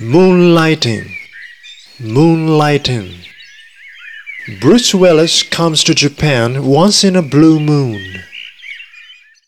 Moonlighting. Moonlighting. Bruce Willis comes to Japan once in a blue moon.